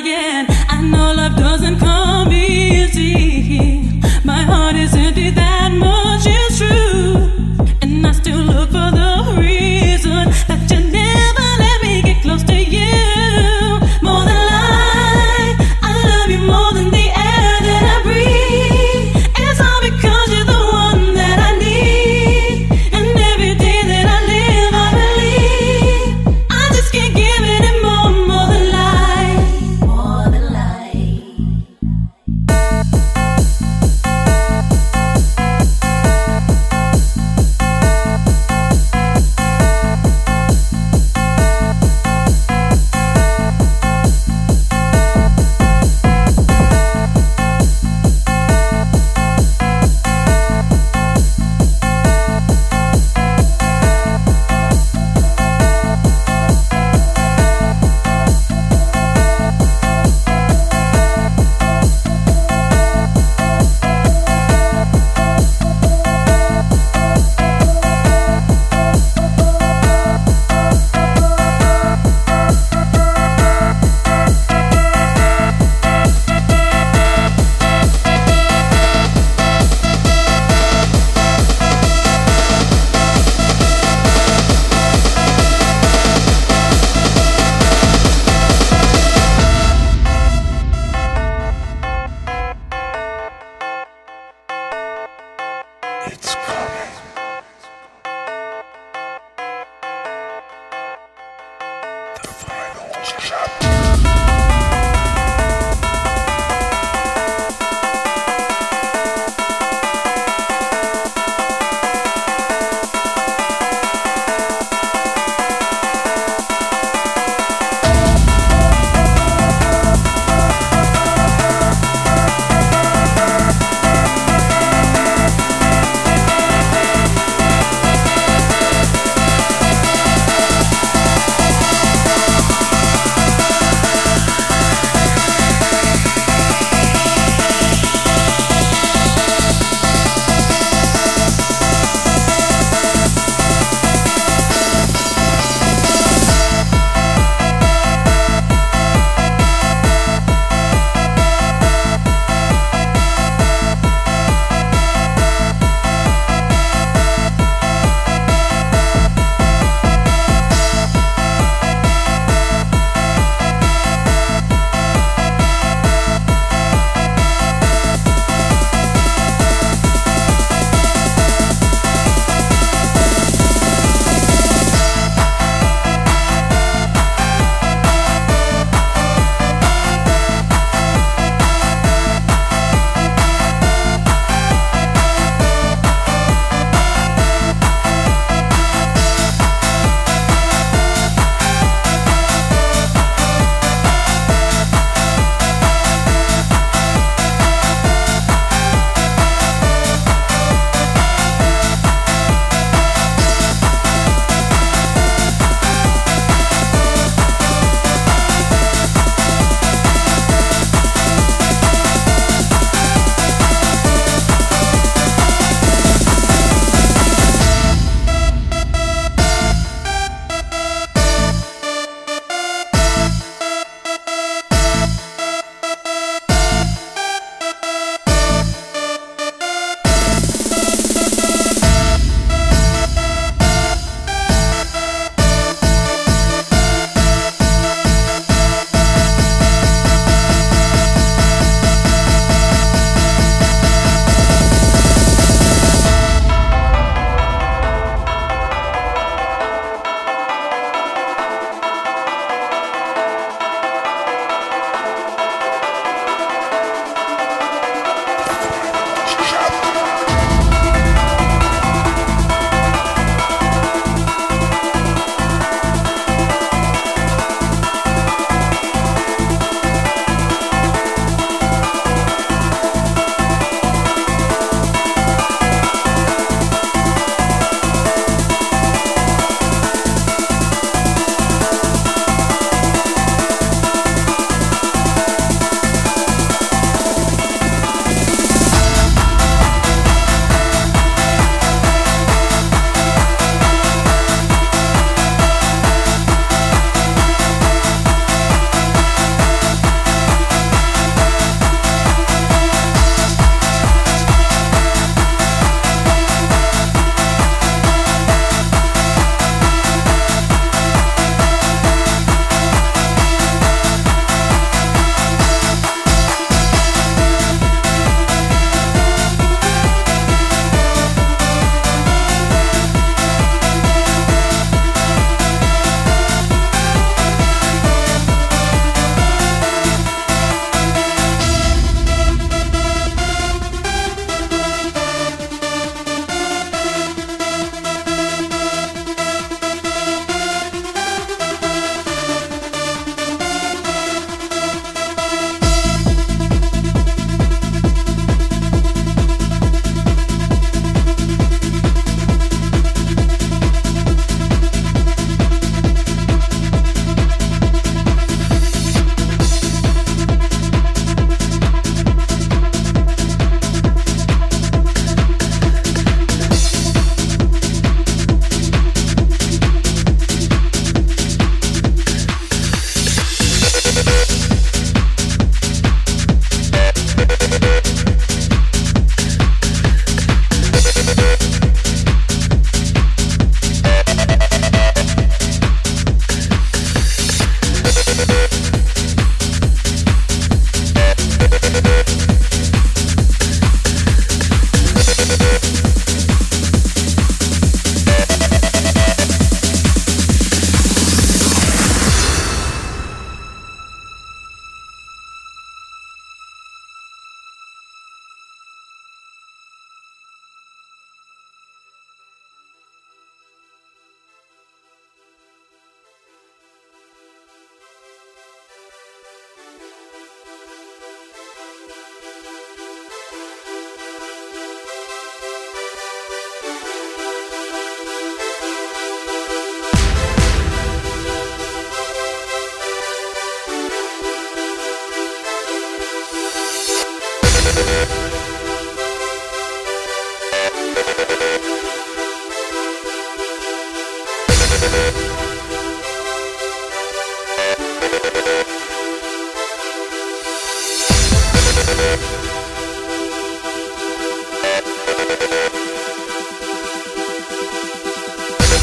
denying.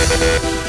Música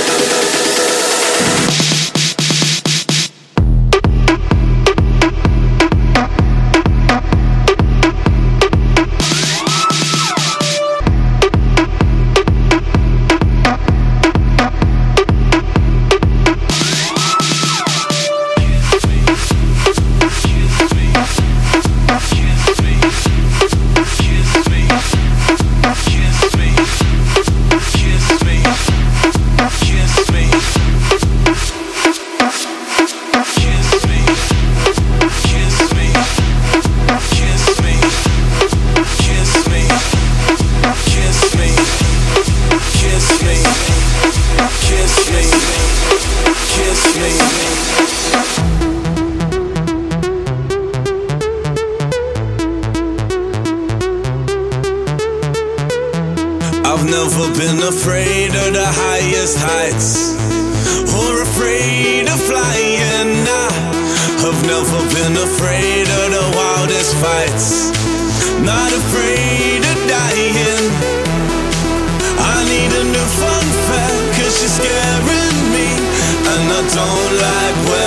She's scaring me, and I don't like when.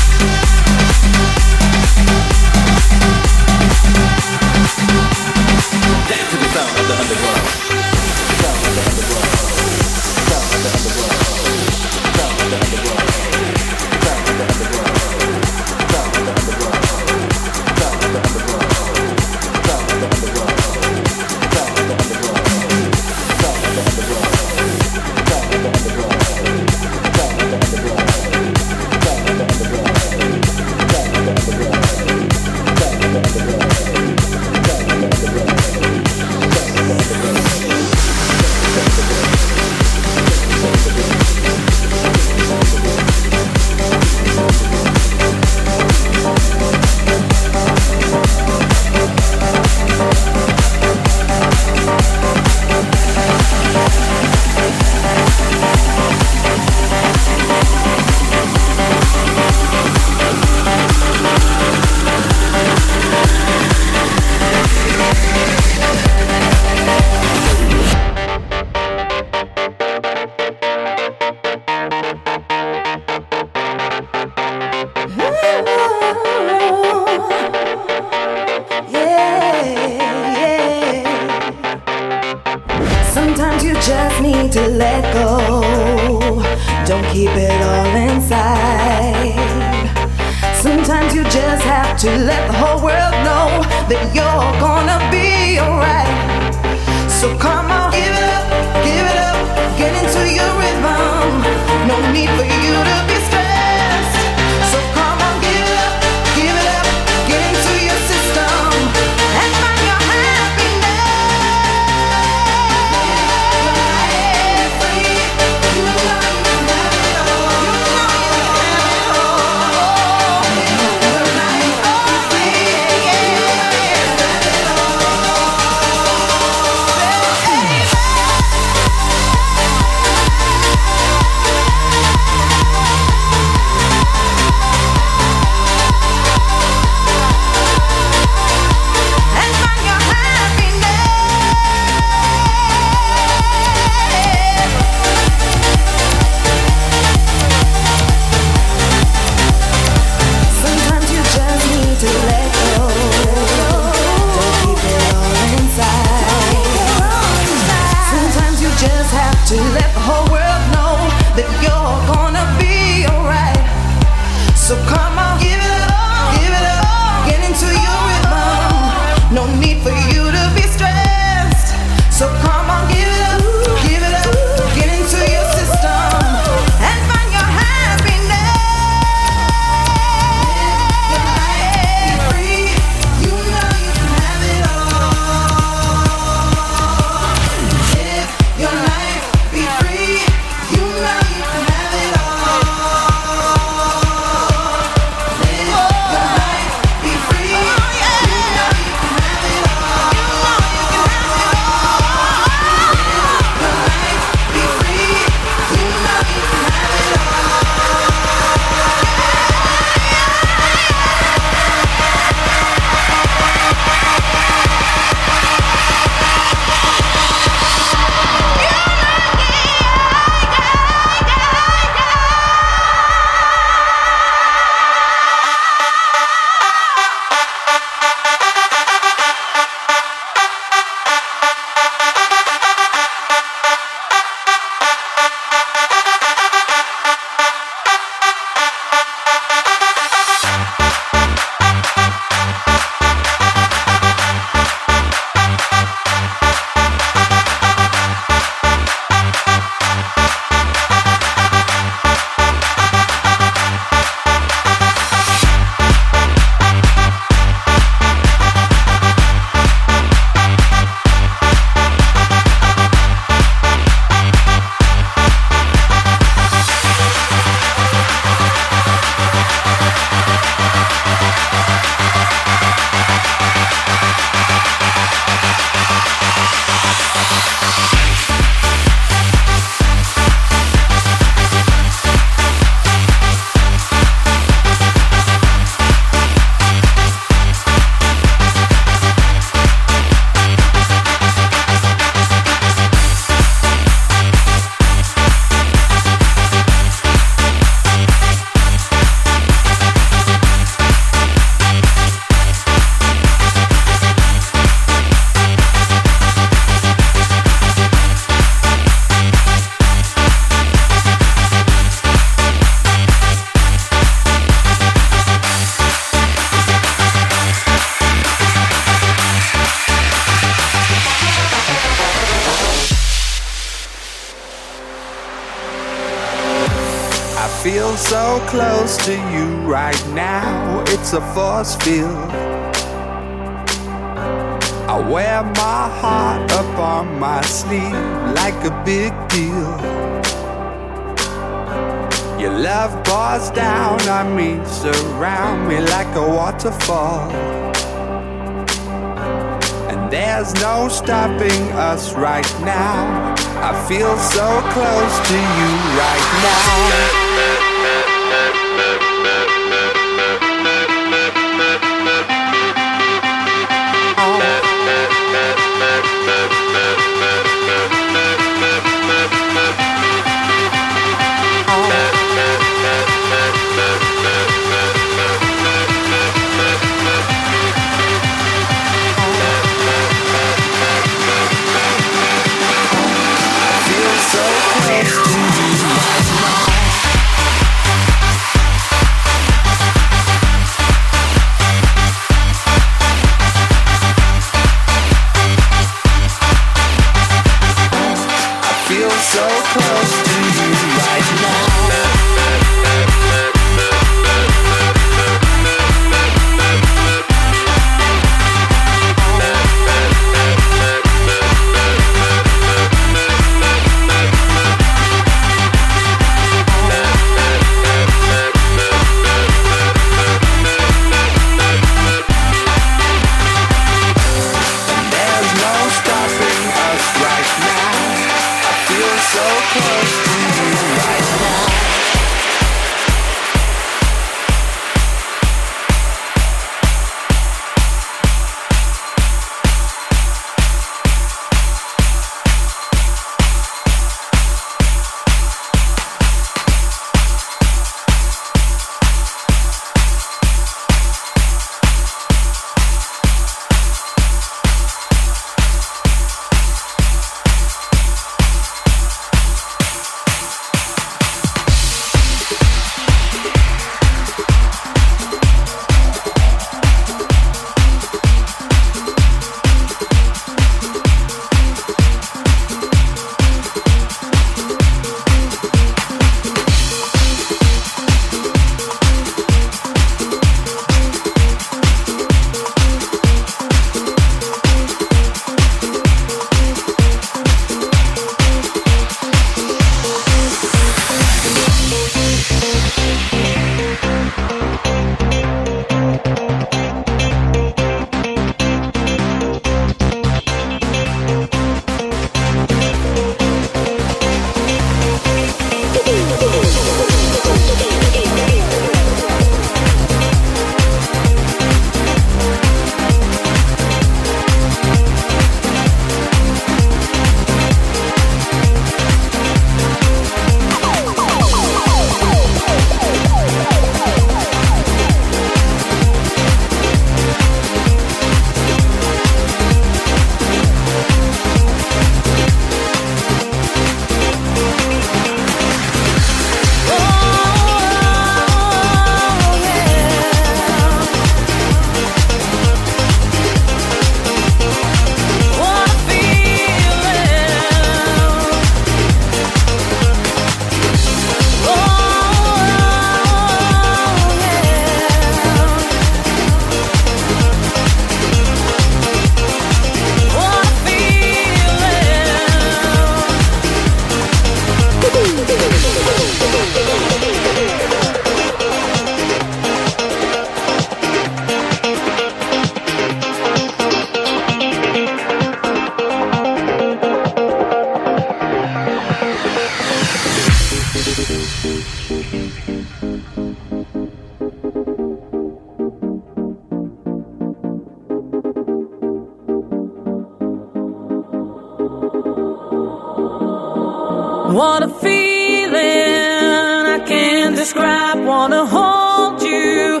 Describe. Wanna hold you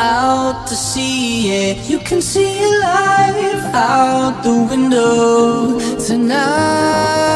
out to see it. You can see your life out the window tonight.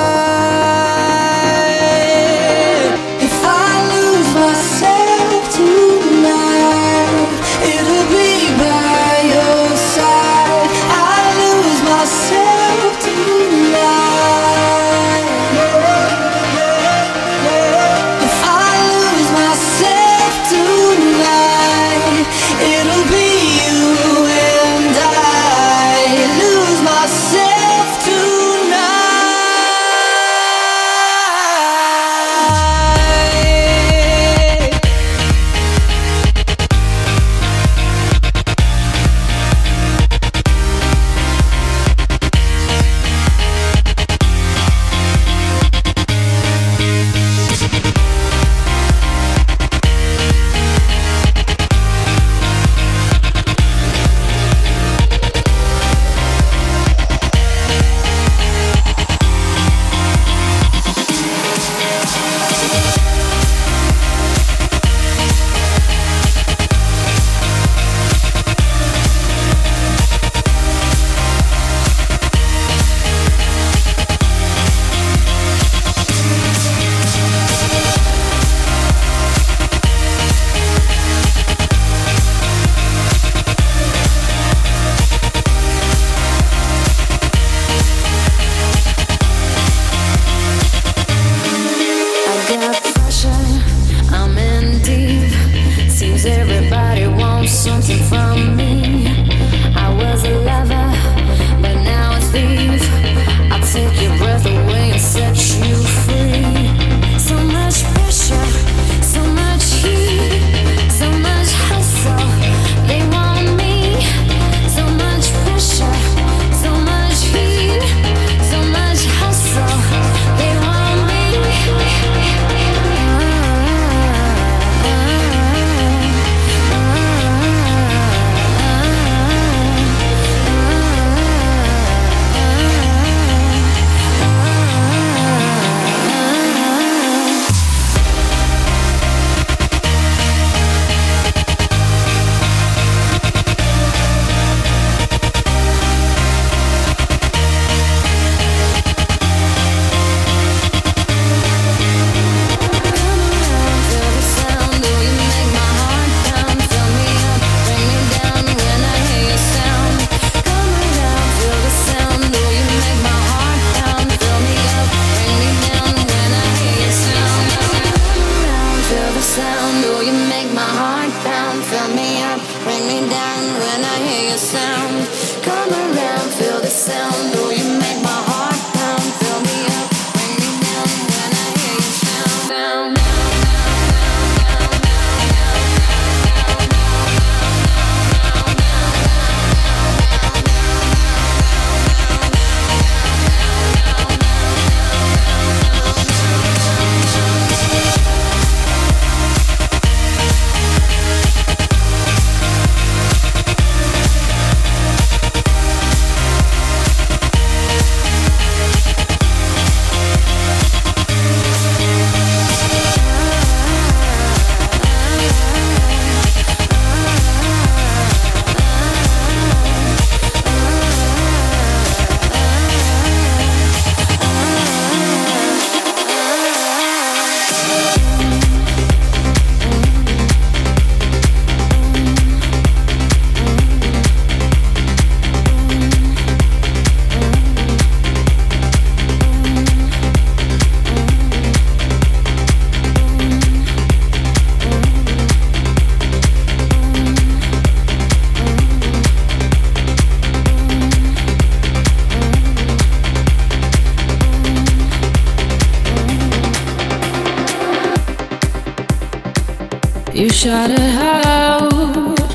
Shout it out.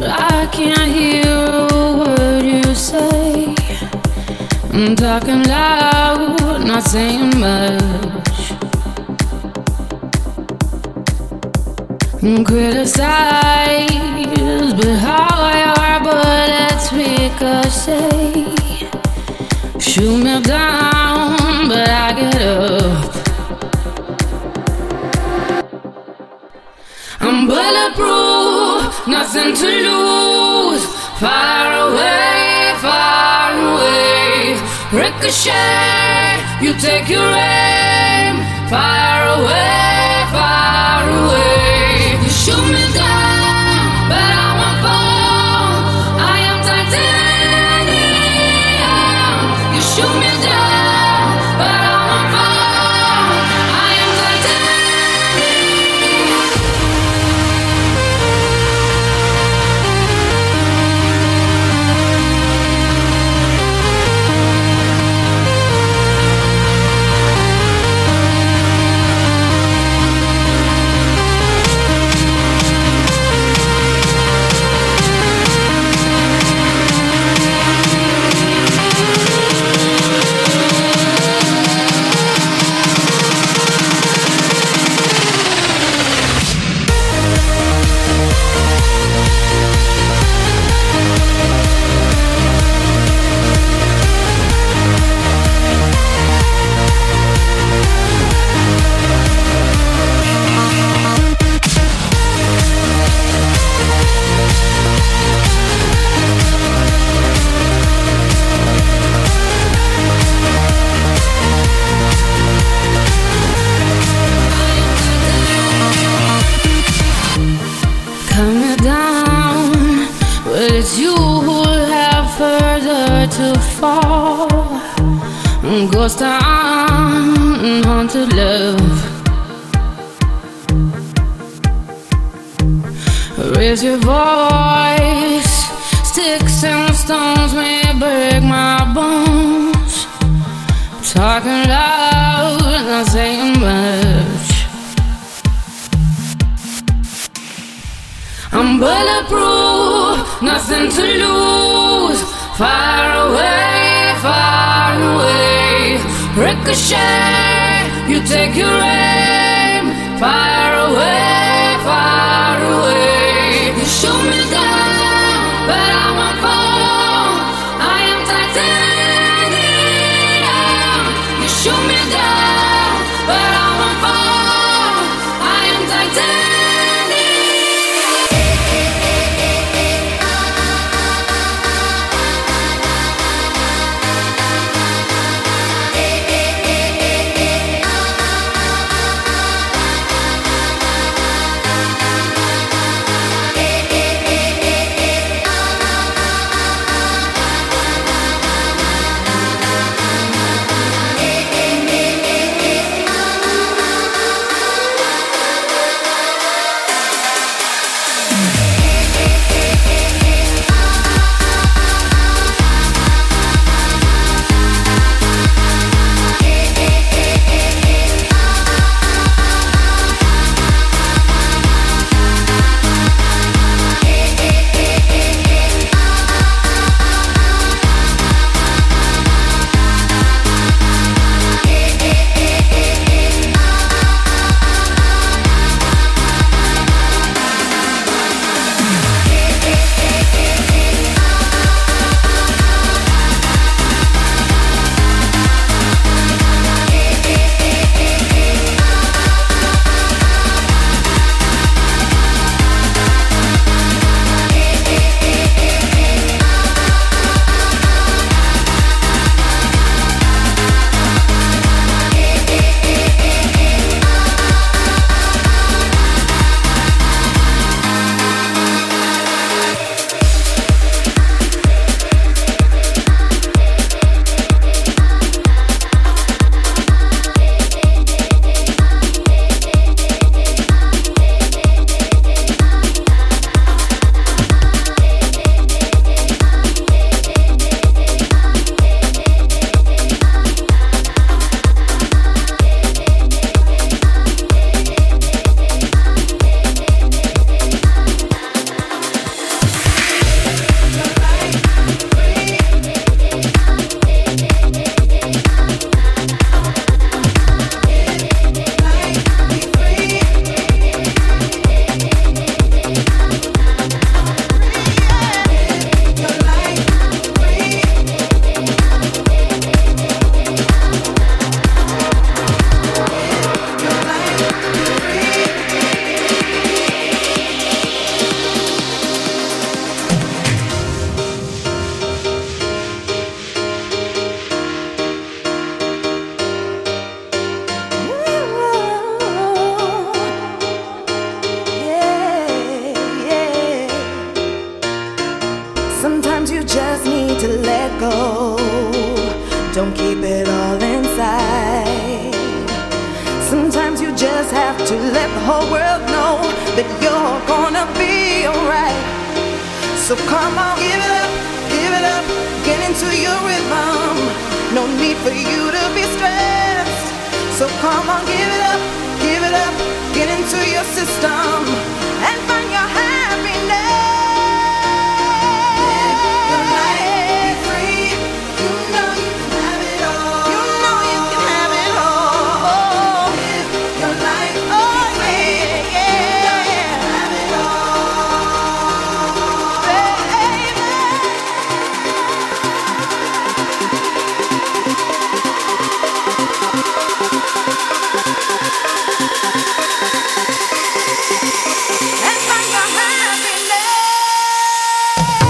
I can't hear a word you say. I'm talking loud, not saying much. I'm criticized, but how are bullets ricochet? Shoot me down, but I get up. prove, nothing to lose. Far away, far away. Ricochet, you take your aim. Far away, far away. Yeah.